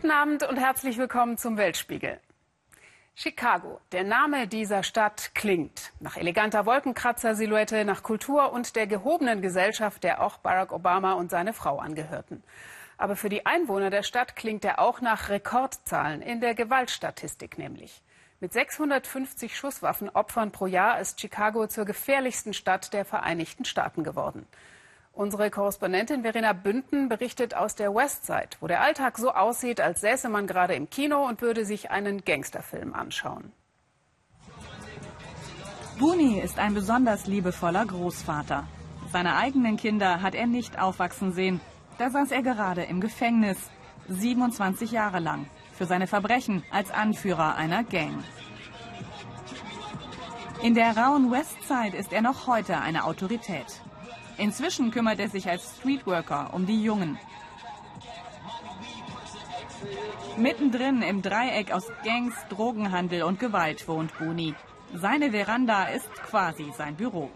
Guten Abend und herzlich willkommen zum Weltspiegel. Chicago, der Name dieser Stadt klingt nach eleganter Wolkenkratzer-Silhouette, nach Kultur und der gehobenen Gesellschaft, der auch Barack Obama und seine Frau angehörten. Aber für die Einwohner der Stadt klingt er auch nach Rekordzahlen in der Gewaltstatistik nämlich. Mit 650 Schusswaffenopfern pro Jahr ist Chicago zur gefährlichsten Stadt der Vereinigten Staaten geworden. Unsere Korrespondentin Verena Bünden berichtet aus der Westside, wo der Alltag so aussieht, als säße man gerade im Kino und würde sich einen Gangsterfilm anschauen. Booney ist ein besonders liebevoller Großvater. Seine eigenen Kinder hat er nicht aufwachsen sehen. Da saß er gerade im Gefängnis, 27 Jahre lang, für seine Verbrechen als Anführer einer Gang. In der rauen Westside ist er noch heute eine Autorität. Inzwischen kümmert er sich als Streetworker um die Jungen. Mittendrin im Dreieck aus Gangs, Drogenhandel und Gewalt wohnt Buni. Seine Veranda ist quasi sein Büro.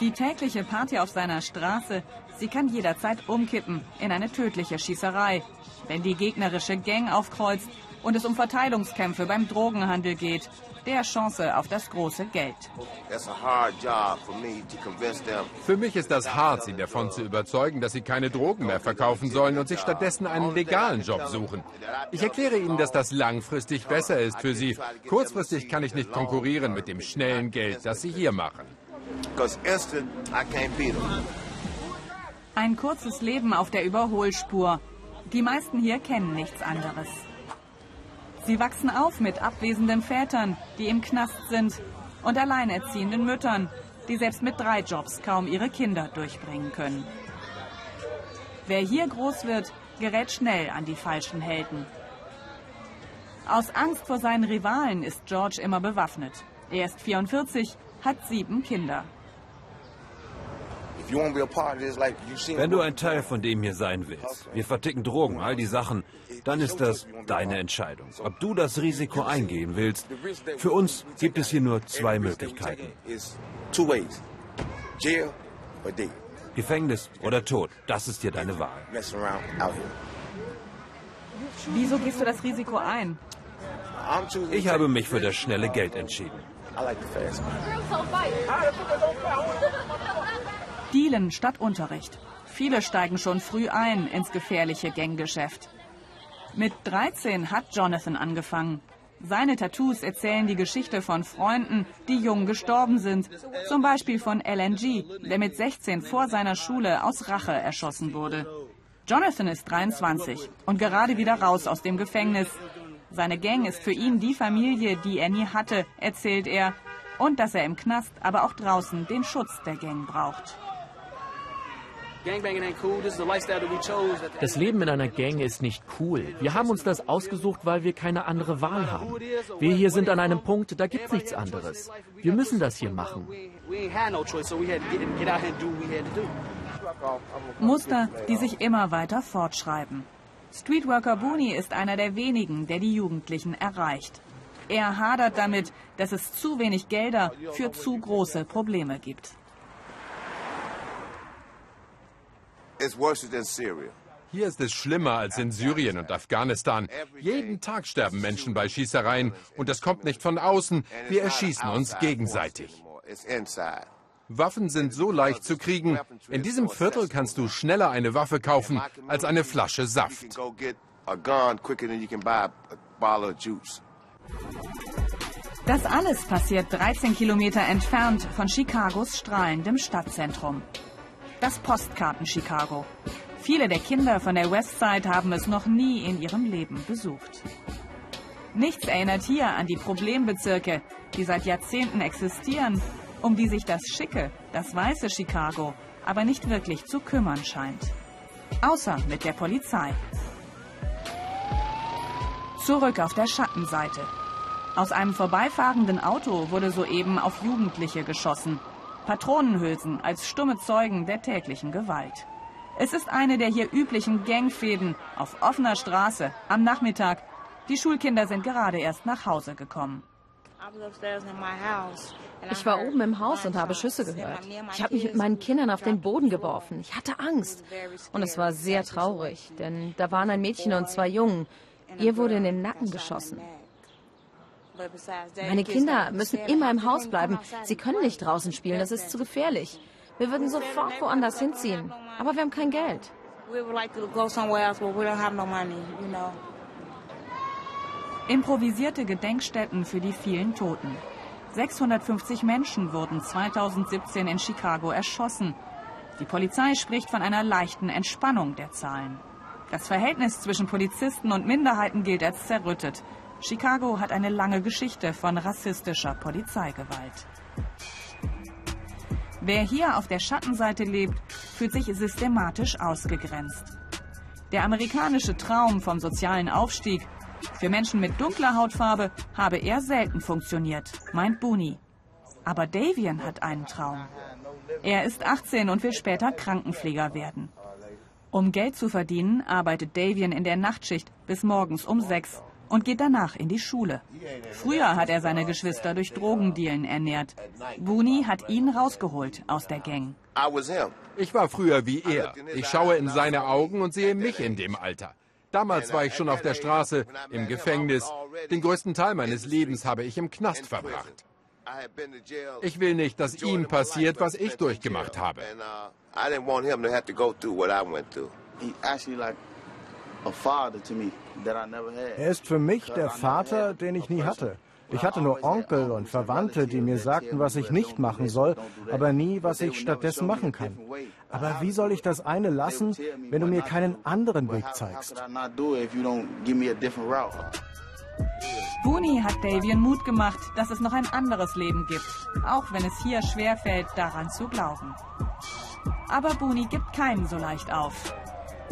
Die tägliche Party auf seiner Straße, sie kann jederzeit umkippen in eine tödliche Schießerei. Wenn die gegnerische Gang aufkreuzt und es um Verteilungskämpfe beim Drogenhandel geht der Chance auf das große Geld. Für mich ist das hart, sie davon zu überzeugen, dass sie keine Drogen mehr verkaufen sollen und sich stattdessen einen legalen Job suchen. Ich erkläre ihnen, dass das langfristig besser ist für sie. Kurzfristig kann ich nicht konkurrieren mit dem schnellen Geld, das sie hier machen. Ein kurzes Leben auf der Überholspur. Die meisten hier kennen nichts anderes. Sie wachsen auf mit abwesenden Vätern, die im Knast sind, und alleinerziehenden Müttern, die selbst mit drei Jobs kaum ihre Kinder durchbringen können. Wer hier groß wird, gerät schnell an die falschen Helden. Aus Angst vor seinen Rivalen ist George immer bewaffnet. Er ist 44, hat sieben Kinder. Wenn du ein Teil von dem hier sein willst, wir verticken Drogen, all die Sachen, dann ist das deine Entscheidung. Ob du das Risiko eingehen willst, für uns gibt es hier nur zwei Möglichkeiten. Gefängnis oder Tod, das ist hier deine Wahl. Wieso gehst du das Risiko ein? Ich habe mich für das schnelle Geld entschieden. Dealen statt Unterricht. Viele steigen schon früh ein ins gefährliche Ganggeschäft. Mit 13 hat Jonathan angefangen. Seine Tattoos erzählen die Geschichte von Freunden, die jung gestorben sind. Zum Beispiel von LNG, der mit 16 vor seiner Schule aus Rache erschossen wurde. Jonathan ist 23 und gerade wieder raus aus dem Gefängnis. Seine Gang ist für ihn die Familie, die er nie hatte, erzählt er. Und dass er im Knast, aber auch draußen den Schutz der Gang braucht. Das Leben in einer Gang ist nicht cool. Wir haben uns das ausgesucht, weil wir keine andere Wahl haben. Wir hier sind an einem Punkt, da gibt es nichts anderes. Wir müssen das hier machen. Muster, die sich immer weiter fortschreiben. Streetworker Booney ist einer der wenigen, der die Jugendlichen erreicht. Er hadert damit, dass es zu wenig Gelder für zu große Probleme gibt. Hier ist es schlimmer als in Syrien und Afghanistan. Jeden Tag sterben Menschen bei Schießereien und das kommt nicht von außen. Wir erschießen uns gegenseitig. Waffen sind so leicht zu kriegen. In diesem Viertel kannst du schneller eine Waffe kaufen als eine Flasche Saft. Das alles passiert 13 Kilometer entfernt von Chicagos strahlendem Stadtzentrum das Postkarten-Chicago. Viele der Kinder von der Westside haben es noch nie in ihrem Leben besucht. Nichts erinnert hier an die Problembezirke, die seit Jahrzehnten existieren, um die sich das schicke, das weiße Chicago aber nicht wirklich zu kümmern scheint. Außer mit der Polizei. Zurück auf der Schattenseite. Aus einem vorbeifahrenden Auto wurde soeben auf Jugendliche geschossen. Patronenhülsen als stumme Zeugen der täglichen Gewalt. Es ist eine der hier üblichen Gangfäden auf offener Straße am Nachmittag. Die Schulkinder sind gerade erst nach Hause gekommen. Ich war oben im Haus und habe Schüsse gehört. Ich habe mich mit meinen Kindern auf den Boden geworfen. Ich hatte Angst. Und es war sehr traurig, denn da waren ein Mädchen und zwei Jungen. Ihr wurde in den Nacken geschossen. Meine Kinder müssen immer im Haus bleiben. Sie können nicht draußen spielen, das ist zu gefährlich. Wir würden sofort woanders hinziehen, aber wir haben kein Geld. Improvisierte Gedenkstätten für die vielen Toten. 650 Menschen wurden 2017 in Chicago erschossen. Die Polizei spricht von einer leichten Entspannung der Zahlen. Das Verhältnis zwischen Polizisten und Minderheiten gilt als zerrüttet. Chicago hat eine lange Geschichte von rassistischer Polizeigewalt. Wer hier auf der Schattenseite lebt, fühlt sich systematisch ausgegrenzt. Der amerikanische Traum vom sozialen Aufstieg für Menschen mit dunkler Hautfarbe habe er selten funktioniert, meint Booney. Aber Davian hat einen Traum. Er ist 18 und will später Krankenpfleger werden. Um Geld zu verdienen, arbeitet Davian in der Nachtschicht bis morgens um sechs und geht danach in die Schule. Früher hat er seine Geschwister durch Drogendealen ernährt. Booney hat ihn rausgeholt aus der Gang. Ich war früher wie er. Ich schaue in seine Augen und sehe mich in dem Alter. Damals war ich schon auf der Straße, im Gefängnis. Den größten Teil meines Lebens habe ich im Knast verbracht. Ich will nicht, dass ihm passiert, was ich durchgemacht habe. Er ist für mich der Vater, den ich nie hatte. Ich hatte nur Onkel und Verwandte, die mir sagten, was ich nicht machen soll, aber nie, was ich stattdessen machen kann. Aber wie soll ich das eine lassen, wenn du mir keinen anderen Weg zeigst? Booney hat Davian Mut gemacht, dass es noch ein anderes Leben gibt, auch wenn es hier schwerfällt, daran zu glauben. Aber Booney gibt keinen so leicht auf.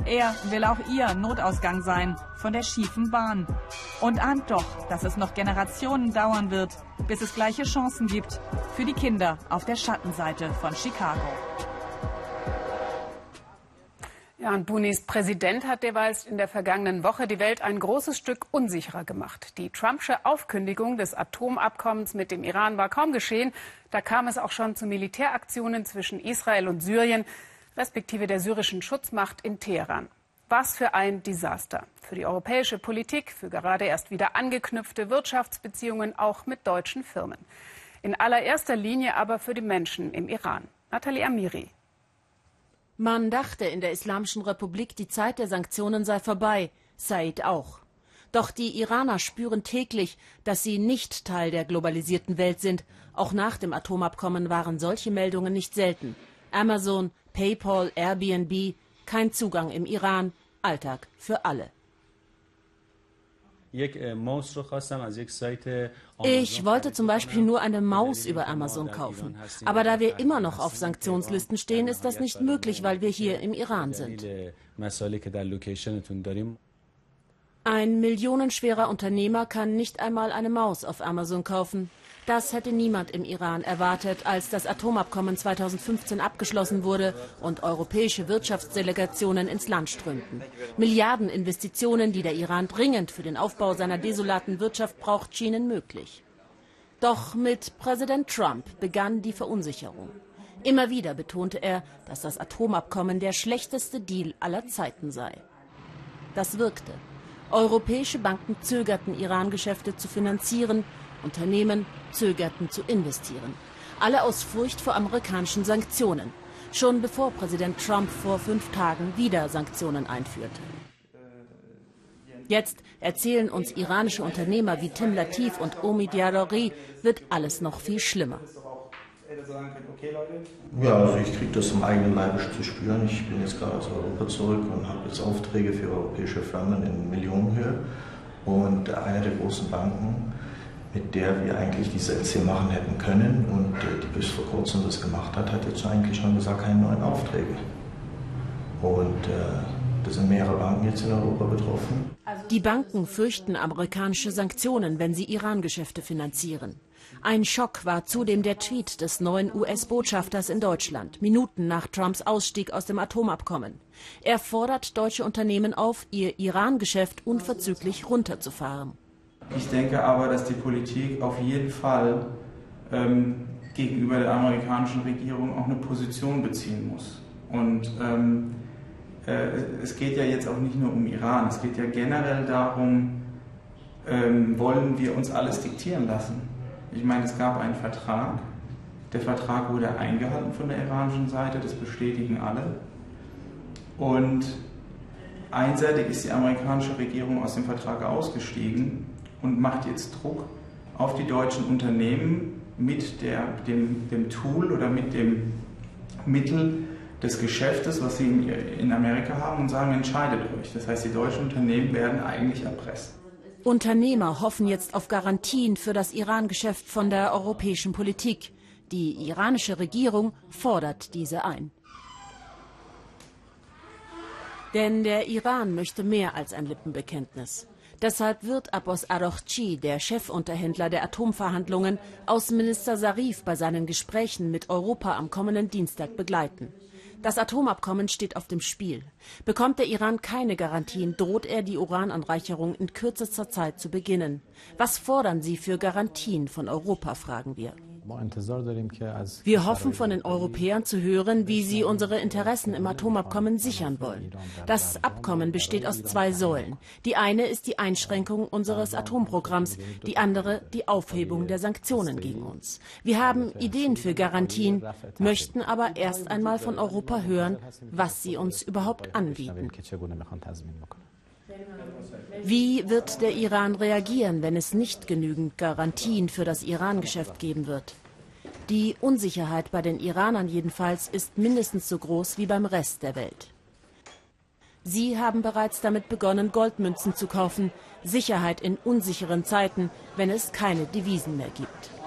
Er will auch ihr Notausgang sein von der schiefen Bahn und ahnt doch, dass es noch Generationen dauern wird, bis es gleiche Chancen gibt für die Kinder auf der Schattenseite von Chicago. Ja, und Bunis Präsident hat derweil in der vergangenen Woche die Welt ein großes Stück unsicherer gemacht. Die Trumpsche Aufkündigung des Atomabkommens mit dem Iran war kaum geschehen. Da kam es auch schon zu Militäraktionen zwischen Israel und Syrien respektive der syrischen Schutzmacht in Teheran. Was für ein Desaster für die europäische Politik, für gerade erst wieder angeknüpfte Wirtschaftsbeziehungen auch mit deutschen Firmen. In allererster Linie aber für die Menschen im Iran. Nathalie Amiri. Man dachte in der Islamischen Republik, die Zeit der Sanktionen sei vorbei. Said auch. Doch die Iraner spüren täglich, dass sie nicht Teil der globalisierten Welt sind. Auch nach dem Atomabkommen waren solche Meldungen nicht selten. Amazon, PayPal, Airbnb, kein Zugang im Iran, Alltag für alle. Ich wollte zum Beispiel nur eine Maus über Amazon kaufen. Aber da wir immer noch auf Sanktionslisten stehen, ist das nicht möglich, weil wir hier im Iran sind. Ein millionenschwerer Unternehmer kann nicht einmal eine Maus auf Amazon kaufen. Das hätte niemand im Iran erwartet, als das Atomabkommen 2015 abgeschlossen wurde und europäische Wirtschaftsdelegationen ins Land strömten. Milliardeninvestitionen, die der Iran dringend für den Aufbau seiner desolaten Wirtschaft braucht, schienen möglich. Doch mit Präsident Trump begann die Verunsicherung. Immer wieder betonte er, dass das Atomabkommen der schlechteste Deal aller Zeiten sei. Das wirkte. Europäische Banken zögerten, Iran-Geschäfte zu finanzieren Unternehmen zögerten zu investieren. Alle aus Furcht vor amerikanischen Sanktionen. Schon bevor Präsident Trump vor fünf Tagen wieder Sanktionen einführte. Jetzt erzählen uns iranische Unternehmer wie Tim Latif und Omi Diarori, wird alles noch viel schlimmer. Ja, also ich kriege das im eigenen Leib zu spüren. Ich bin jetzt gerade aus Europa zurück und habe jetzt Aufträge für europäische Firmen in Millionenhöhe. Und eine der großen Banken mit der wir eigentlich diese LC machen hätten können und äh, die bis vor kurzem das gemacht hat, hat jetzt eigentlich schon gesagt, keine neuen Aufträge. Und äh, da sind mehrere Banken jetzt in Europa betroffen. Die Banken fürchten amerikanische Sanktionen, wenn sie Iran-Geschäfte finanzieren. Ein Schock war zudem der Tweet des neuen US-Botschafters in Deutschland, Minuten nach Trumps Ausstieg aus dem Atomabkommen. Er fordert deutsche Unternehmen auf, ihr Iran-Geschäft unverzüglich runterzufahren. Ich denke aber, dass die Politik auf jeden Fall ähm, gegenüber der amerikanischen Regierung auch eine Position beziehen muss. Und ähm, äh, es geht ja jetzt auch nicht nur um Iran, es geht ja generell darum, ähm, wollen wir uns alles diktieren lassen. Ich meine, es gab einen Vertrag, der Vertrag wurde eingehalten von der iranischen Seite, das bestätigen alle. Und einseitig ist die amerikanische Regierung aus dem Vertrag ausgestiegen und macht jetzt Druck auf die deutschen Unternehmen mit der, dem, dem Tool oder mit dem Mittel des Geschäftes, was sie in Amerika haben, und sagen, entscheidet euch. Das heißt, die deutschen Unternehmen werden eigentlich erpresst. Unternehmer hoffen jetzt auf Garantien für das Iran-Geschäft von der europäischen Politik. Die iranische Regierung fordert diese ein. Denn der Iran möchte mehr als ein Lippenbekenntnis. Deshalb wird Abbas Araghchi, der Chefunterhändler der Atomverhandlungen, Außenminister Sarif bei seinen Gesprächen mit Europa am kommenden Dienstag begleiten. Das Atomabkommen steht auf dem Spiel. Bekommt der Iran keine Garantien, droht er, die Urananreicherung in kürzester Zeit zu beginnen. Was fordern Sie für Garantien von Europa, fragen wir. Wir hoffen von den Europäern zu hören, wie sie unsere Interessen im Atomabkommen sichern wollen. Das Abkommen besteht aus zwei Säulen. Die eine ist die Einschränkung unseres Atomprogramms, die andere die Aufhebung der Sanktionen gegen uns. Wir haben Ideen für Garantien, möchten aber erst einmal von Europa hören, was sie uns überhaupt anbieten. Wie wird der Iran reagieren, wenn es nicht genügend Garantien für das Iran-Geschäft geben wird? Die Unsicherheit bei den Iranern jedenfalls ist mindestens so groß wie beim Rest der Welt. Sie haben bereits damit begonnen, Goldmünzen zu kaufen. Sicherheit in unsicheren Zeiten, wenn es keine Devisen mehr gibt.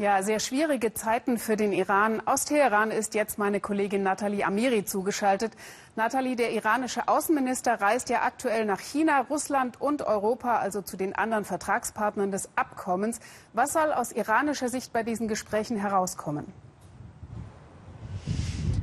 Ja, sehr schwierige Zeiten für den Iran. Aus Teheran ist jetzt meine Kollegin Nathalie Amiri zugeschaltet. Nathalie, der iranische Außenminister reist ja aktuell nach China, Russland und Europa, also zu den anderen Vertragspartnern des Abkommens. Was soll aus iranischer Sicht bei diesen Gesprächen herauskommen?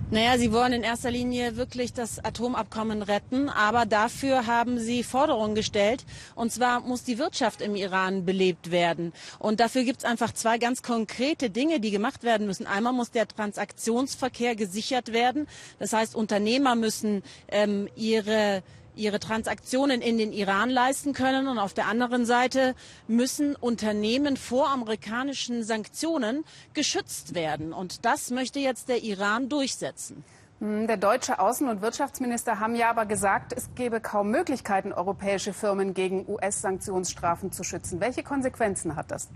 Naja, sie wollen in erster Linie wirklich das Atomabkommen retten, aber dafür haben sie Forderungen gestellt. Und zwar muss die Wirtschaft im Iran belebt werden. Und dafür gibt es einfach zwei ganz konkrete Dinge, die gemacht werden müssen. Einmal muss der Transaktionsverkehr gesichert werden. Das heißt, Unternehmer müssen ähm, ihre ihre Transaktionen in den Iran leisten können. Und auf der anderen Seite müssen Unternehmen vor amerikanischen Sanktionen geschützt werden. Und das möchte jetzt der Iran durchsetzen. Hm, der deutsche Außen- und Wirtschaftsminister haben ja aber gesagt, es gebe kaum Möglichkeiten, europäische Firmen gegen US-Sanktionsstrafen zu schützen. Welche Konsequenzen hat das?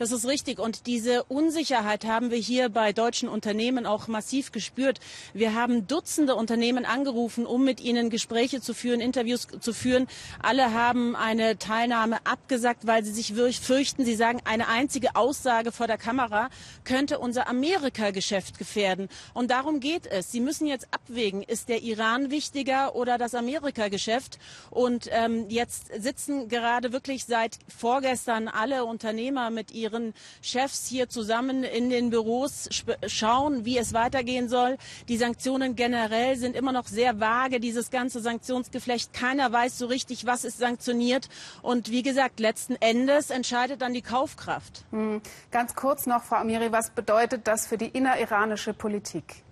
Das ist richtig. Und diese Unsicherheit haben wir hier bei deutschen Unternehmen auch massiv gespürt. Wir haben Dutzende Unternehmen angerufen, um mit ihnen Gespräche zu führen, Interviews zu führen. Alle haben eine Teilnahme abgesagt, weil sie sich fürchten. Sie sagen, eine einzige Aussage vor der Kamera könnte unser Amerika-Geschäft gefährden. Und darum geht es. Sie müssen jetzt abwägen, ist der Iran wichtiger oder das Amerika-Geschäft? Und ähm, jetzt sitzen gerade wirklich seit vorgestern alle Unternehmer mit ihren ihren Chefs hier zusammen in den Büros schauen, wie es weitergehen soll. Die Sanktionen generell sind immer noch sehr vage, dieses ganze Sanktionsgeflecht. Keiner weiß so richtig, was ist sanktioniert. Und wie gesagt, letzten Endes entscheidet dann die Kaufkraft. Hm. Ganz kurz noch, Frau Amiri, was bedeutet das für die inneriranische Politik?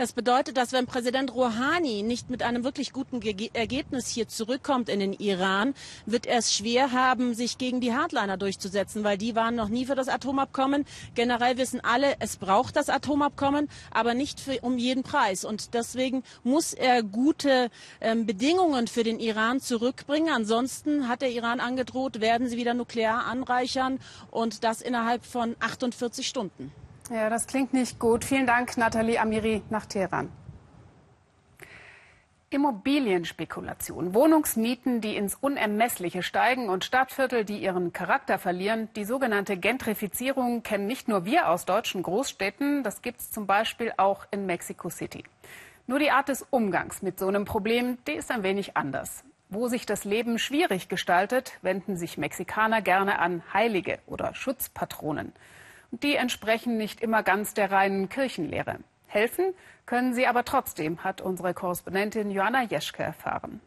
Das bedeutet, dass wenn Präsident Rouhani nicht mit einem wirklich guten Ge Ergebnis hier zurückkommt in den Iran, wird er es schwer haben, sich gegen die Hardliner durchzusetzen, weil die waren noch nie für das Atomabkommen. Generell wissen alle, es braucht das Atomabkommen, aber nicht für, um jeden Preis. Und deswegen muss er gute ähm, Bedingungen für den Iran zurückbringen. Ansonsten hat der Iran angedroht, werden sie wieder nuklear anreichern und das innerhalb von 48 Stunden. Ja, das klingt nicht gut. Vielen Dank, Nathalie Amiri nach Teheran. Immobilienspekulation, Wohnungsmieten, die ins Unermessliche steigen und Stadtviertel, die ihren Charakter verlieren. Die sogenannte Gentrifizierung kennen nicht nur wir aus deutschen Großstädten, das gibt es zum Beispiel auch in Mexico City. Nur die Art des Umgangs mit so einem Problem, die ist ein wenig anders. Wo sich das Leben schwierig gestaltet, wenden sich Mexikaner gerne an Heilige oder Schutzpatronen die entsprechen nicht immer ganz der reinen Kirchenlehre. Helfen können sie aber trotzdem, hat unsere Korrespondentin Joanna Jeschke erfahren.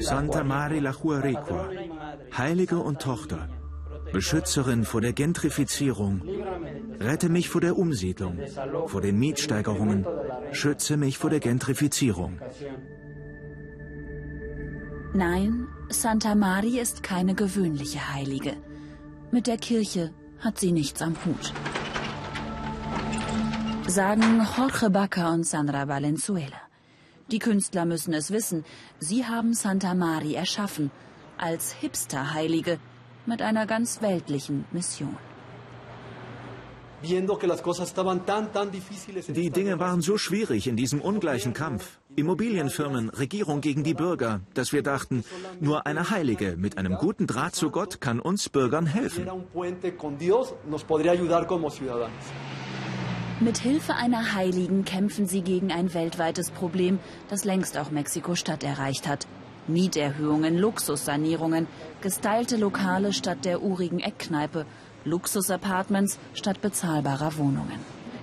Santa Mari la Juarecua, Heilige und Tochter, Beschützerin vor der Gentrifizierung, rette mich vor der Umsiedlung, vor den Mietsteigerungen, schütze mich vor der Gentrifizierung. Nein, Santa Mari ist keine gewöhnliche Heilige. Mit der Kirche hat sie nichts am Hut. Sagen Jorge Baca und Sandra Valenzuela. Die Künstler müssen es wissen, sie haben Santa Mari erschaffen, als Hipster-Heilige mit einer ganz weltlichen Mission. Die Dinge waren so schwierig in diesem ungleichen Kampf. Immobilienfirmen, Regierung gegen die Bürger, dass wir dachten, nur eine Heilige mit einem guten Draht zu Gott kann uns Bürgern helfen. Mit Hilfe einer Heiligen kämpfen sie gegen ein weltweites Problem, das längst auch Mexiko-Stadt erreicht hat. Mieterhöhungen, Luxussanierungen, gestylte Lokale statt der urigen Eckkneipe, Luxusapartments statt bezahlbarer Wohnungen.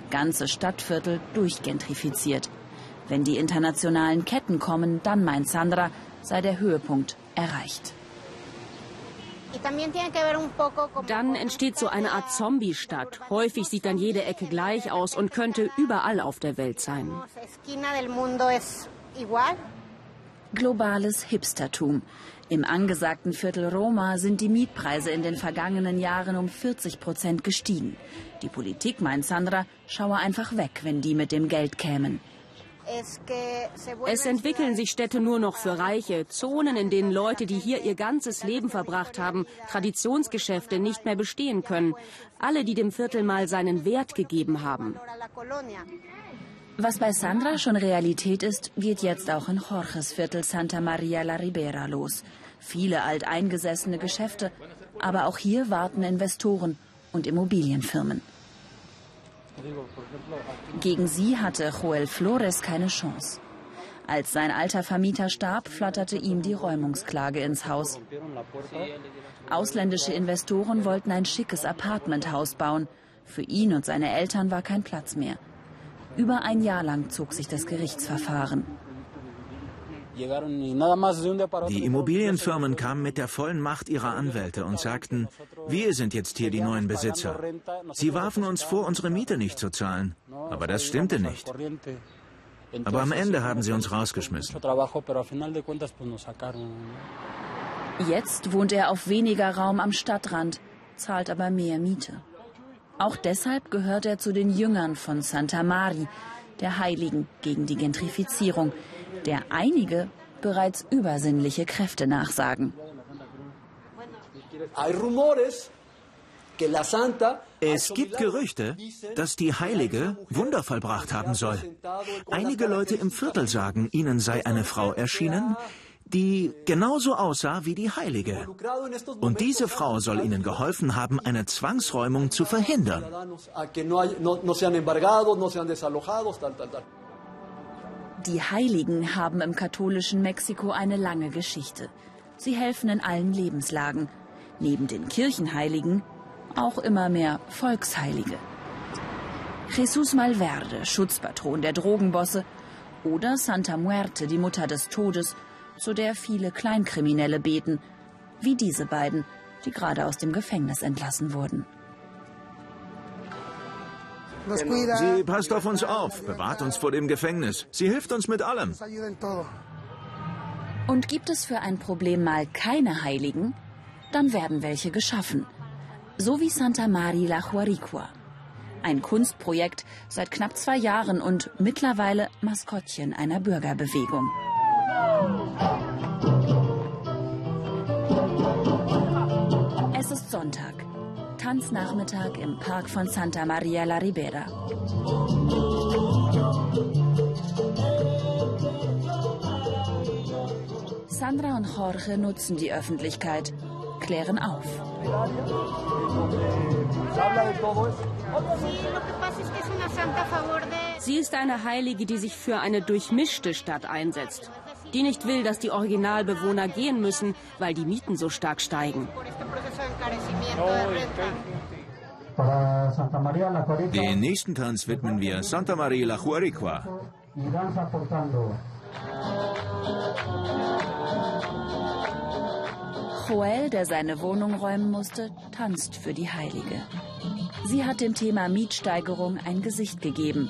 Ganze Stadtviertel durchgentrifiziert. Wenn die internationalen Ketten kommen, dann meint Sandra, sei der Höhepunkt erreicht. Dann entsteht so eine Art Zombie-Stadt. Häufig sieht dann jede Ecke gleich aus und könnte überall auf der Welt sein. Globales Hipstertum. Im angesagten Viertel Roma sind die Mietpreise in den vergangenen Jahren um 40 Prozent gestiegen. Die Politik, meint Sandra, schaue einfach weg, wenn die mit dem Geld kämen. Es entwickeln sich Städte nur noch für Reiche, Zonen, in denen Leute, die hier ihr ganzes Leben verbracht haben, Traditionsgeschäfte nicht mehr bestehen können. Alle, die dem Viertel mal seinen Wert gegeben haben. Was bei Sandra schon Realität ist, geht jetzt auch in Jorges Viertel Santa Maria la Ribera los. Viele alteingesessene Geschäfte, aber auch hier warten Investoren und Immobilienfirmen. Gegen sie hatte Joel Flores keine Chance. Als sein alter Vermieter starb, flatterte ihm die Räumungsklage ins Haus. Ausländische Investoren wollten ein schickes Apartmenthaus bauen. Für ihn und seine Eltern war kein Platz mehr. Über ein Jahr lang zog sich das Gerichtsverfahren. Die Immobilienfirmen kamen mit der vollen Macht ihrer Anwälte und sagten, wir sind jetzt hier die neuen Besitzer. Sie warfen uns vor, unsere Miete nicht zu zahlen. Aber das stimmte nicht. Aber am Ende haben sie uns rausgeschmissen. Jetzt wohnt er auf weniger Raum am Stadtrand, zahlt aber mehr Miete. Auch deshalb gehört er zu den Jüngern von Santa Mari, der Heiligen gegen die Gentrifizierung, der einige bereits übersinnliche Kräfte nachsagen. Es gibt Gerüchte, dass die Heilige Wunder vollbracht haben soll. Einige Leute im Viertel sagen, ihnen sei eine Frau erschienen, die genauso aussah wie die Heilige. Und diese Frau soll ihnen geholfen haben, eine Zwangsräumung zu verhindern. Die Heiligen haben im katholischen Mexiko eine lange Geschichte. Sie helfen in allen Lebenslagen. Neben den Kirchenheiligen auch immer mehr Volksheilige. Jesus Malverde, Schutzpatron der Drogenbosse, oder Santa Muerte, die Mutter des Todes, zu der viele Kleinkriminelle beten, wie diese beiden, die gerade aus dem Gefängnis entlassen wurden. Sie passt auf uns auf, bewahrt uns vor dem Gefängnis. Sie hilft uns mit allem. Und gibt es für ein Problem mal keine Heiligen, dann werden welche geschaffen. So wie Santa Maria la Juaricua. Ein Kunstprojekt seit knapp zwei Jahren und mittlerweile Maskottchen einer Bürgerbewegung. Es ist Sonntag. Tanznachmittag im Park von Santa Maria la Ribera. Sandra und Jorge nutzen die Öffentlichkeit, klären auf. Sie ist eine Heilige, die sich für eine durchmischte Stadt einsetzt. Die nicht will, dass die Originalbewohner gehen müssen, weil die Mieten so stark steigen. Den nächsten Tanz widmen wir Santa Maria la Juaricua. Joel, der seine Wohnung räumen musste, tanzt für die Heilige. Sie hat dem Thema Mietsteigerung ein Gesicht gegeben.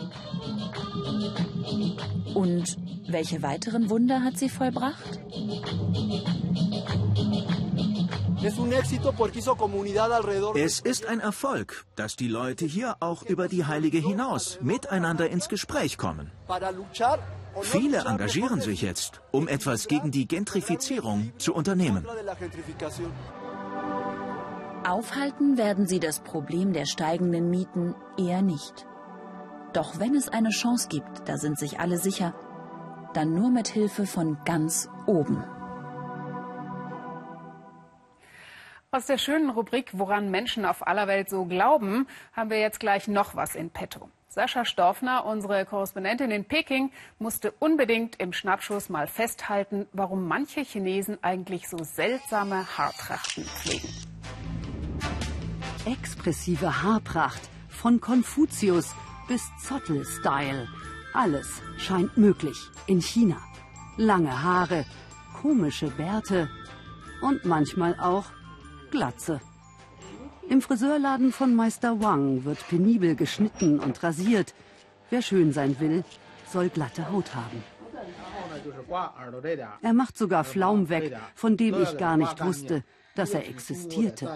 Und welche weiteren Wunder hat sie vollbracht? Es ist ein Erfolg, dass die Leute hier auch über die Heilige hinaus miteinander ins Gespräch kommen. Viele engagieren sich jetzt, um etwas gegen die Gentrifizierung zu unternehmen. Aufhalten werden sie das Problem der steigenden Mieten eher nicht. Doch wenn es eine Chance gibt, da sind sich alle sicher, dann nur mit Hilfe von ganz oben. Aus der schönen Rubrik Woran Menschen auf aller Welt so glauben, haben wir jetzt gleich noch was in petto. Sascha Storfner, unsere Korrespondentin in Peking, musste unbedingt im Schnappschuss mal festhalten, warum manche Chinesen eigentlich so seltsame Haartrachten pflegen. Expressive Haarpracht von Konfuzius bis Zottel-Style. Alles scheint möglich in China. Lange Haare, komische Bärte und manchmal auch Glatze. Im Friseurladen von Meister Wang wird penibel geschnitten und rasiert. Wer schön sein will, soll glatte Haut haben. Er macht sogar Flaum weg, von dem ich gar nicht wusste, dass er existierte.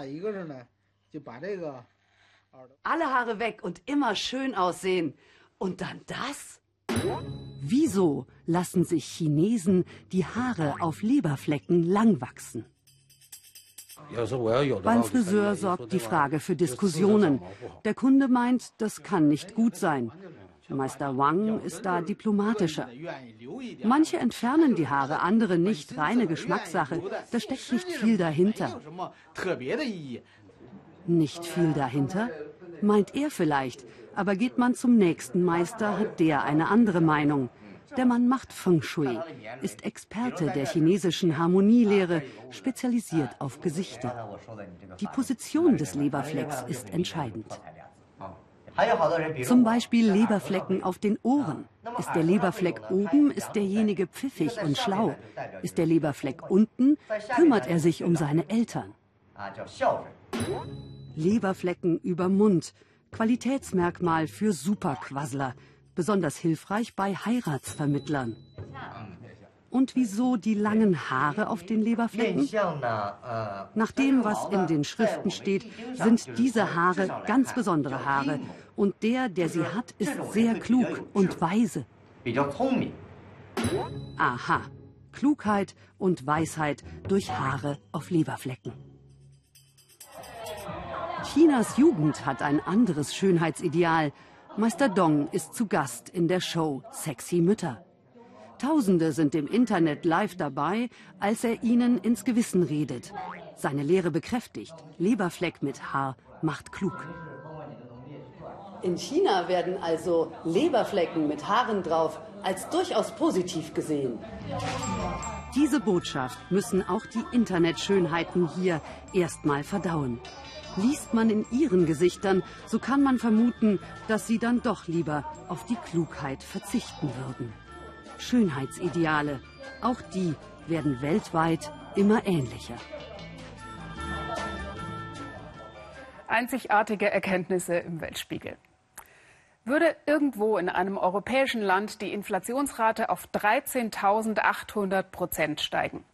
Alle Haare weg und immer schön aussehen. Und dann das? Wieso lassen sich Chinesen die Haare auf Leberflecken lang wachsen? Beim Friseur sorgt die Frage für Diskussionen. Der Kunde meint, das kann nicht gut sein. Meister Wang ist da diplomatischer. Manche entfernen die Haare, andere nicht. Reine Geschmackssache. Da steckt nicht viel dahinter. Nicht viel dahinter? Meint er vielleicht. Aber geht man zum nächsten Meister, hat der eine andere Meinung. Der Mann macht Feng Shui, ist Experte der chinesischen Harmonielehre, spezialisiert auf Gesichter. Die Position des Leberflecks ist entscheidend. Zum Beispiel Leberflecken auf den Ohren. Ist der Leberfleck oben, ist derjenige pfiffig und schlau. Ist der Leberfleck unten, kümmert er sich um seine Eltern. Leberflecken über Mund. Qualitätsmerkmal für Superquassler besonders hilfreich bei Heiratsvermittlern. Und wieso die langen Haare auf den Leberflecken? Nach dem, was in den Schriften steht, sind diese Haare ganz besondere Haare. Und der, der sie hat, ist sehr klug und weise. Aha, Klugheit und Weisheit durch Haare auf Leberflecken. Chinas Jugend hat ein anderes Schönheitsideal. Meister Dong ist zu Gast in der Show Sexy Mütter. Tausende sind im Internet live dabei, als er ihnen ins Gewissen redet. Seine Lehre bekräftigt. Leberfleck mit Haar macht klug. In China werden also Leberflecken mit Haaren drauf als durchaus positiv gesehen. Diese Botschaft müssen auch die Internetschönheiten hier erstmal verdauen. Liest man in ihren Gesichtern, so kann man vermuten, dass sie dann doch lieber auf die Klugheit verzichten würden. Schönheitsideale, auch die werden weltweit immer ähnlicher. Einzigartige Erkenntnisse im Weltspiegel. Würde irgendwo in einem europäischen Land die Inflationsrate auf 13.800 Prozent steigen,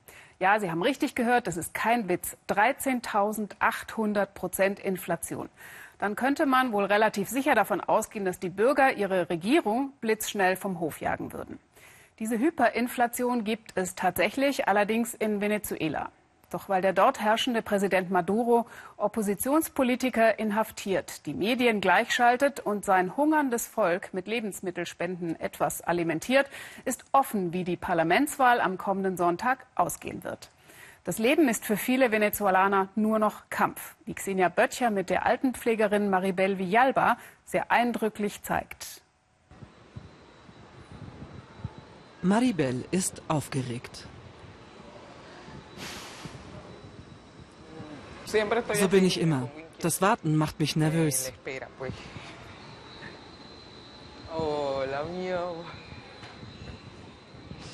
ja, Sie haben richtig gehört, das ist kein Witz. 13.800 Prozent Inflation. Dann könnte man wohl relativ sicher davon ausgehen, dass die Bürger ihre Regierung blitzschnell vom Hof jagen würden. Diese Hyperinflation gibt es tatsächlich allerdings in Venezuela. Doch weil der dort herrschende Präsident Maduro Oppositionspolitiker inhaftiert, die Medien gleichschaltet und sein hungerndes Volk mit Lebensmittelspenden etwas alimentiert, ist offen, wie die Parlamentswahl am kommenden Sonntag ausgehen wird. Das Leben ist für viele Venezuelaner nur noch Kampf, wie Xenia Böttcher mit der Altenpflegerin Maribel Villalba sehr eindrücklich zeigt. Maribel ist aufgeregt. So bin ich immer. Das Warten macht mich nervös.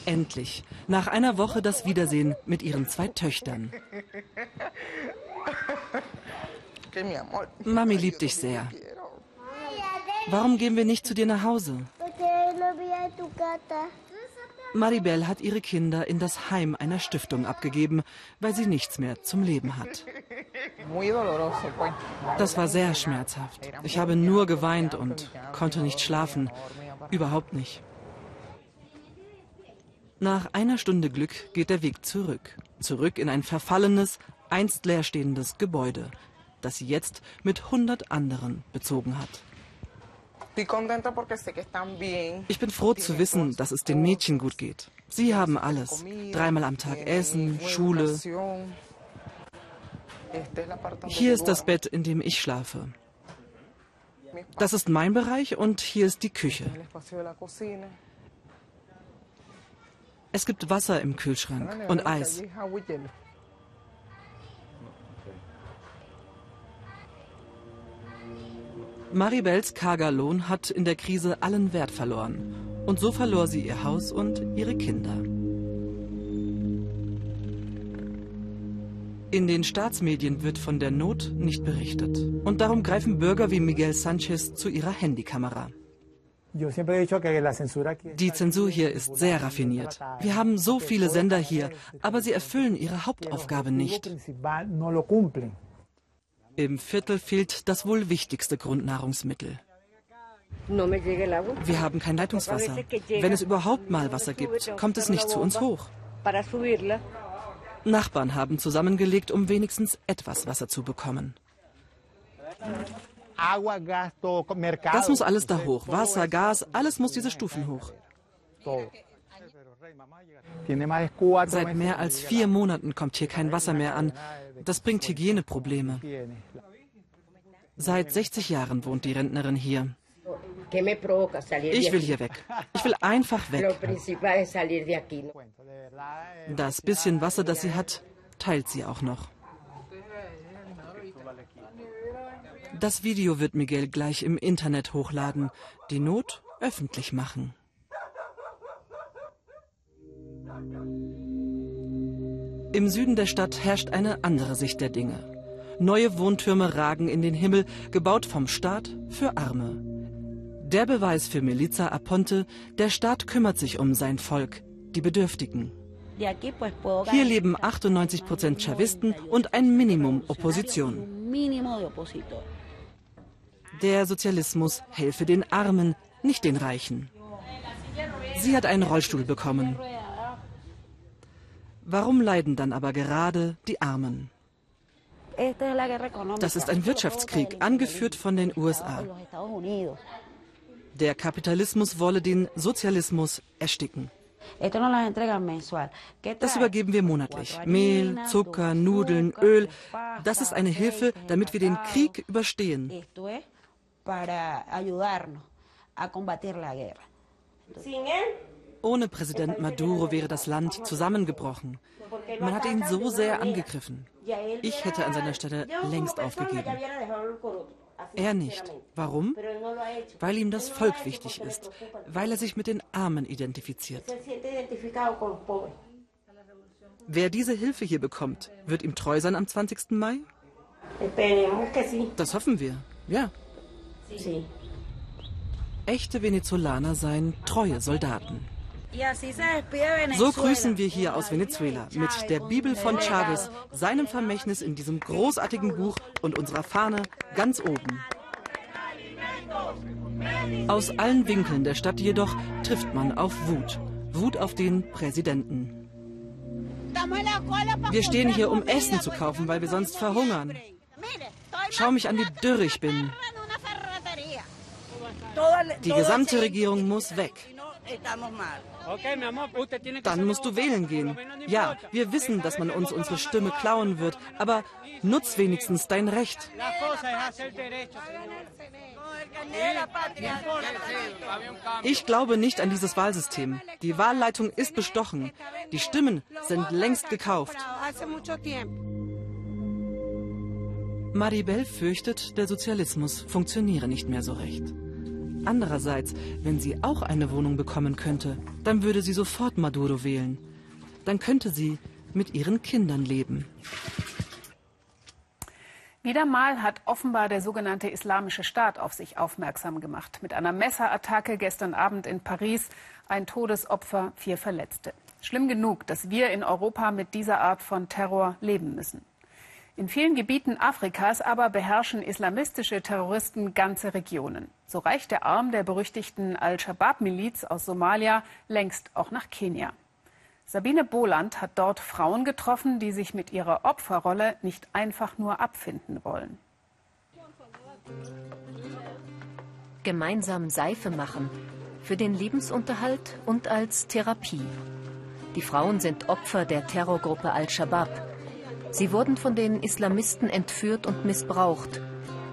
Endlich, nach einer Woche das Wiedersehen mit ihren zwei Töchtern. Mami liebt dich sehr. Warum gehen wir nicht zu dir nach Hause? Maribel hat ihre Kinder in das Heim einer Stiftung abgegeben, weil sie nichts mehr zum Leben hat. Das war sehr schmerzhaft. Ich habe nur geweint und konnte nicht schlafen. Überhaupt nicht. Nach einer Stunde Glück geht der Weg zurück. Zurück in ein verfallenes, einst leerstehendes Gebäude, das sie jetzt mit 100 anderen bezogen hat. Ich bin froh zu wissen, dass es den Mädchen gut geht. Sie haben alles. Dreimal am Tag Essen, Schule. Hier ist das Bett, in dem ich schlafe. Das ist mein Bereich und hier ist die Küche. Es gibt Wasser im Kühlschrank und Eis. Maribels karger Lohn hat in der Krise allen Wert verloren. Und so verlor sie ihr Haus und ihre Kinder. In den Staatsmedien wird von der Not nicht berichtet. Und darum greifen Bürger wie Miguel Sanchez zu ihrer Handykamera. Die Zensur hier ist sehr raffiniert. Wir haben so viele Sender hier, aber sie erfüllen ihre Hauptaufgabe nicht. Im Viertel fehlt das wohl wichtigste Grundnahrungsmittel. Wir haben kein Leitungswasser. Wenn es überhaupt mal Wasser gibt, kommt es nicht zu uns hoch. Nachbarn haben zusammengelegt, um wenigstens etwas Wasser zu bekommen. Das muss alles da hoch. Wasser, Gas, alles muss diese Stufen hoch. Seit mehr als vier Monaten kommt hier kein Wasser mehr an. Das bringt Hygieneprobleme. Seit 60 Jahren wohnt die Rentnerin hier. Ich will hier weg. Ich will einfach weg. Das bisschen Wasser, das sie hat, teilt sie auch noch. Das Video wird Miguel gleich im Internet hochladen, die Not öffentlich machen. Im Süden der Stadt herrscht eine andere Sicht der Dinge. Neue Wohntürme ragen in den Himmel, gebaut vom Staat für Arme. Der Beweis für Melissa Aponte, der Staat kümmert sich um sein Volk, die Bedürftigen. Hier leben 98 Prozent Chavisten und ein Minimum Opposition. Der Sozialismus helfe den Armen, nicht den Reichen. Sie hat einen Rollstuhl bekommen. Warum leiden dann aber gerade die Armen? Das ist ein Wirtschaftskrieg, angeführt von den USA. Der Kapitalismus wolle den Sozialismus ersticken. Das übergeben wir monatlich. Mehl, Zucker, Nudeln, Öl. Das ist eine Hilfe, damit wir den Krieg überstehen. Ohne Präsident Maduro wäre das Land zusammengebrochen. Man hat ihn so sehr angegriffen. Ich hätte an seiner Stelle längst aufgegeben. Er nicht. Warum? Weil ihm das Volk wichtig ist, weil er sich mit den Armen identifiziert. Wer diese Hilfe hier bekommt, wird ihm treu sein am 20. Mai? Das hoffen wir, ja. Echte Venezolaner seien treue Soldaten. So grüßen wir hier aus Venezuela mit der Bibel von Chavez, seinem Vermächtnis in diesem großartigen Buch und unserer Fahne ganz oben. Aus allen Winkeln der Stadt jedoch trifft man auf Wut. Wut auf den Präsidenten. Wir stehen hier, um Essen zu kaufen, weil wir sonst verhungern. Schau mich an, wie dürr ich bin. Die gesamte Regierung muss weg. Dann musst du wählen gehen. Ja, wir wissen, dass man uns unsere Stimme klauen wird, aber nutz wenigstens dein Recht. Ich glaube nicht an dieses Wahlsystem. Die Wahlleitung ist bestochen. Die Stimmen sind längst gekauft. Maribel fürchtet, der Sozialismus funktioniere nicht mehr so recht. Andererseits, wenn sie auch eine Wohnung bekommen könnte, dann würde sie sofort Maduro wählen. Dann könnte sie mit ihren Kindern leben. Wieder mal hat offenbar der sogenannte Islamische Staat auf sich aufmerksam gemacht. Mit einer Messerattacke gestern Abend in Paris ein Todesopfer, vier Verletzte. Schlimm genug, dass wir in Europa mit dieser Art von Terror leben müssen. In vielen Gebieten Afrikas aber beherrschen islamistische Terroristen ganze Regionen. So reicht der Arm der berüchtigten Al-Shabaab-Miliz aus Somalia längst auch nach Kenia. Sabine Boland hat dort Frauen getroffen, die sich mit ihrer Opferrolle nicht einfach nur abfinden wollen. Gemeinsam Seife machen, für den Lebensunterhalt und als Therapie. Die Frauen sind Opfer der Terrorgruppe Al-Shabaab. Sie wurden von den Islamisten entführt und missbraucht.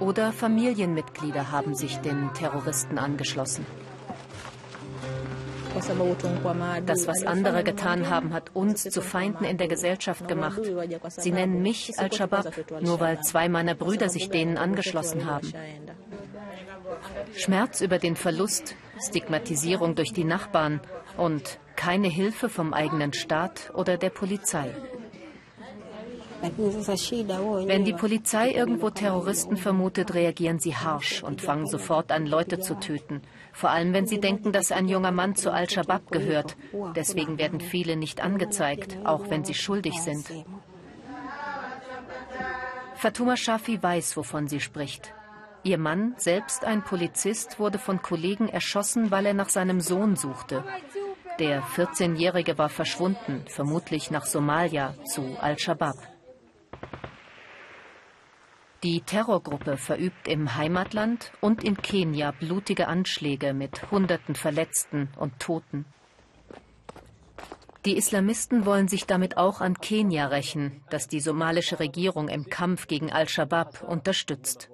Oder Familienmitglieder haben sich den Terroristen angeschlossen. Das, was andere getan haben, hat uns zu Feinden in der Gesellschaft gemacht. Sie nennen mich Al-Shabaab, nur weil zwei meiner Brüder sich denen angeschlossen haben. Schmerz über den Verlust, Stigmatisierung durch die Nachbarn und keine Hilfe vom eigenen Staat oder der Polizei. Wenn die Polizei irgendwo Terroristen vermutet, reagieren sie harsch und fangen sofort an, Leute zu töten. Vor allem, wenn sie denken, dass ein junger Mann zu Al-Shabaab gehört. Deswegen werden viele nicht angezeigt, auch wenn sie schuldig sind. Fatuma Shafi weiß, wovon sie spricht. Ihr Mann, selbst ein Polizist, wurde von Kollegen erschossen, weil er nach seinem Sohn suchte. Der 14-Jährige war verschwunden, vermutlich nach Somalia zu Al-Shabaab. Die Terrorgruppe verübt im Heimatland und in Kenia blutige Anschläge mit Hunderten Verletzten und Toten. Die Islamisten wollen sich damit auch an Kenia rächen, das die somalische Regierung im Kampf gegen Al-Shabaab unterstützt.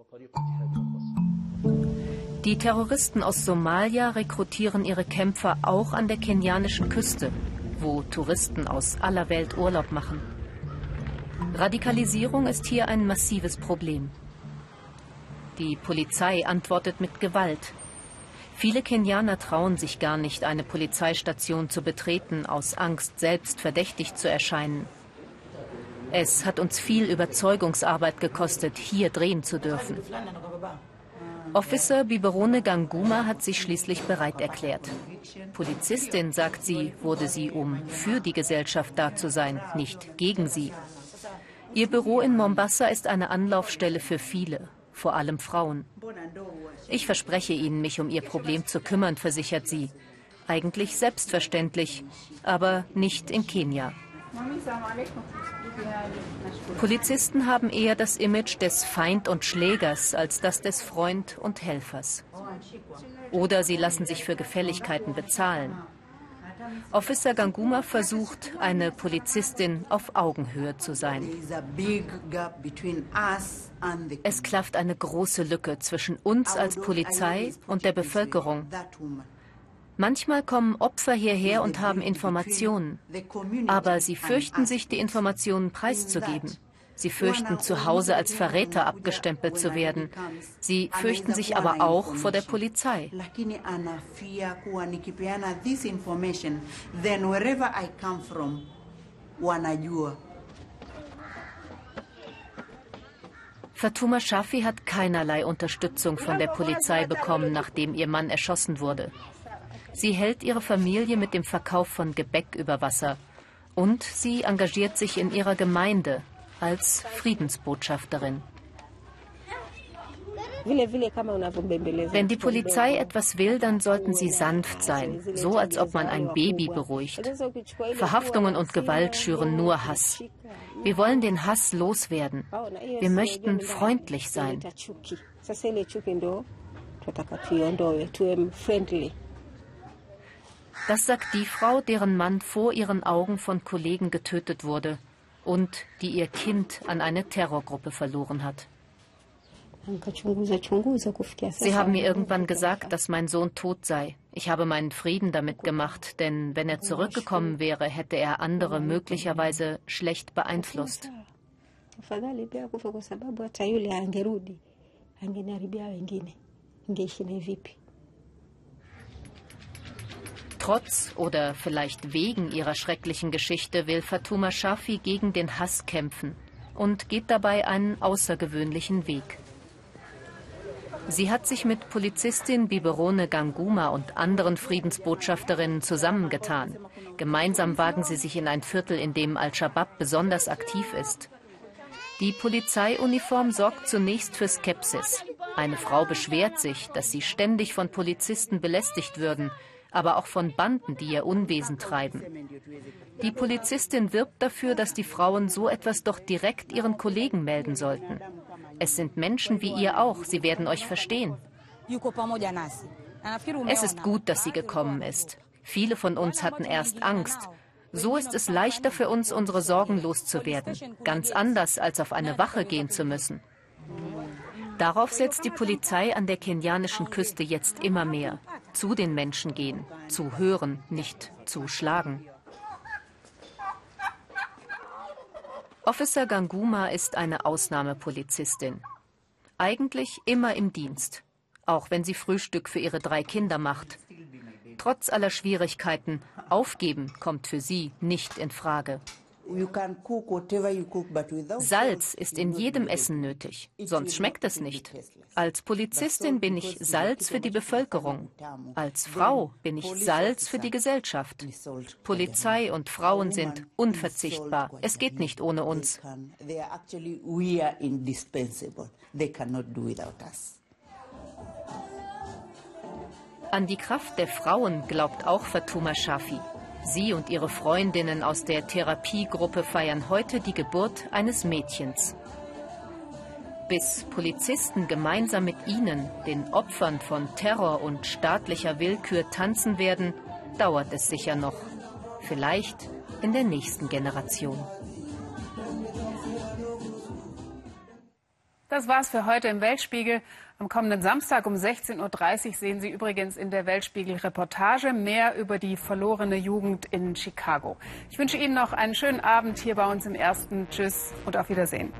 Die Terroristen aus Somalia rekrutieren ihre Kämpfer auch an der kenianischen Küste, wo Touristen aus aller Welt Urlaub machen. Radikalisierung ist hier ein massives Problem. Die Polizei antwortet mit Gewalt. Viele Kenianer trauen sich gar nicht, eine Polizeistation zu betreten, aus Angst, selbst verdächtig zu erscheinen. Es hat uns viel Überzeugungsarbeit gekostet, hier drehen zu dürfen. Officer Biberone Ganguma hat sich schließlich bereit erklärt. Polizistin, sagt sie, wurde sie, um für die Gesellschaft da zu sein, nicht gegen sie. Ihr Büro in Mombasa ist eine Anlaufstelle für viele, vor allem Frauen. Ich verspreche Ihnen, mich um Ihr Problem zu kümmern, versichert sie. Eigentlich selbstverständlich, aber nicht in Kenia. Polizisten haben eher das Image des Feind und Schlägers als das des Freund und Helfers. Oder sie lassen sich für Gefälligkeiten bezahlen. Officer Ganguma versucht, eine Polizistin auf Augenhöhe zu sein. Es klafft eine große Lücke zwischen uns als Polizei und der Bevölkerung. Manchmal kommen Opfer hierher und haben Informationen, aber sie fürchten sich, die Informationen preiszugeben. Sie fürchten, zu Hause als Verräter abgestempelt zu werden. Sie fürchten sich aber auch vor der Polizei. Fatuma Shafi hat keinerlei Unterstützung von der Polizei bekommen, nachdem ihr Mann erschossen wurde. Sie hält ihre Familie mit dem Verkauf von Gebäck über Wasser. Und sie engagiert sich in ihrer Gemeinde, als Friedensbotschafterin. Wenn die Polizei etwas will, dann sollten sie sanft sein, so als ob man ein Baby beruhigt. Verhaftungen und Gewalt schüren nur Hass. Wir wollen den Hass loswerden. Wir möchten freundlich sein. Das sagt die Frau, deren Mann vor ihren Augen von Kollegen getötet wurde und die ihr Kind an eine Terrorgruppe verloren hat. Sie haben mir irgendwann gesagt, dass mein Sohn tot sei. Ich habe meinen Frieden damit gemacht, denn wenn er zurückgekommen wäre, hätte er andere möglicherweise schlecht beeinflusst. Trotz oder vielleicht wegen ihrer schrecklichen Geschichte will Fatuma Shafi gegen den Hass kämpfen und geht dabei einen außergewöhnlichen Weg. Sie hat sich mit Polizistin Biberone Ganguma und anderen Friedensbotschafterinnen zusammengetan. Gemeinsam wagen sie sich in ein Viertel, in dem Al-Shabaab besonders aktiv ist. Die Polizeiuniform sorgt zunächst für Skepsis. Eine Frau beschwert sich, dass sie ständig von Polizisten belästigt würden, aber auch von Banden, die ihr Unwesen treiben. Die Polizistin wirbt dafür, dass die Frauen so etwas doch direkt ihren Kollegen melden sollten. Es sind Menschen wie ihr auch, sie werden euch verstehen. Es ist gut, dass sie gekommen ist. Viele von uns hatten erst Angst. So ist es leichter für uns, unsere Sorgen loszuwerden. Ganz anders, als auf eine Wache gehen zu müssen. Darauf setzt die Polizei an der kenianischen Küste jetzt immer mehr. Zu den Menschen gehen, zu hören, nicht zu schlagen. Officer Ganguma ist eine Ausnahmepolizistin. Eigentlich immer im Dienst, auch wenn sie Frühstück für ihre drei Kinder macht. Trotz aller Schwierigkeiten, aufgeben kommt für sie nicht in Frage. Salz ist in jedem Essen nötig, sonst schmeckt es nicht. Als Polizistin bin ich Salz für die Bevölkerung. Als Frau bin ich Salz für die Gesellschaft. Polizei und Frauen sind unverzichtbar. Es geht nicht ohne uns. An die Kraft der Frauen glaubt auch Fatuma Shafi. Sie und ihre Freundinnen aus der Therapiegruppe feiern heute die Geburt eines Mädchens. Bis Polizisten gemeinsam mit ihnen, den Opfern von Terror und staatlicher Willkür, tanzen werden, dauert es sicher noch. Vielleicht in der nächsten Generation. Das war's für heute im Weltspiegel. Am kommenden Samstag um 16.30 Uhr sehen Sie übrigens in der Weltspiegel Reportage mehr über die verlorene Jugend in Chicago. Ich wünsche Ihnen noch einen schönen Abend hier bei uns im ersten. Tschüss und auf Wiedersehen.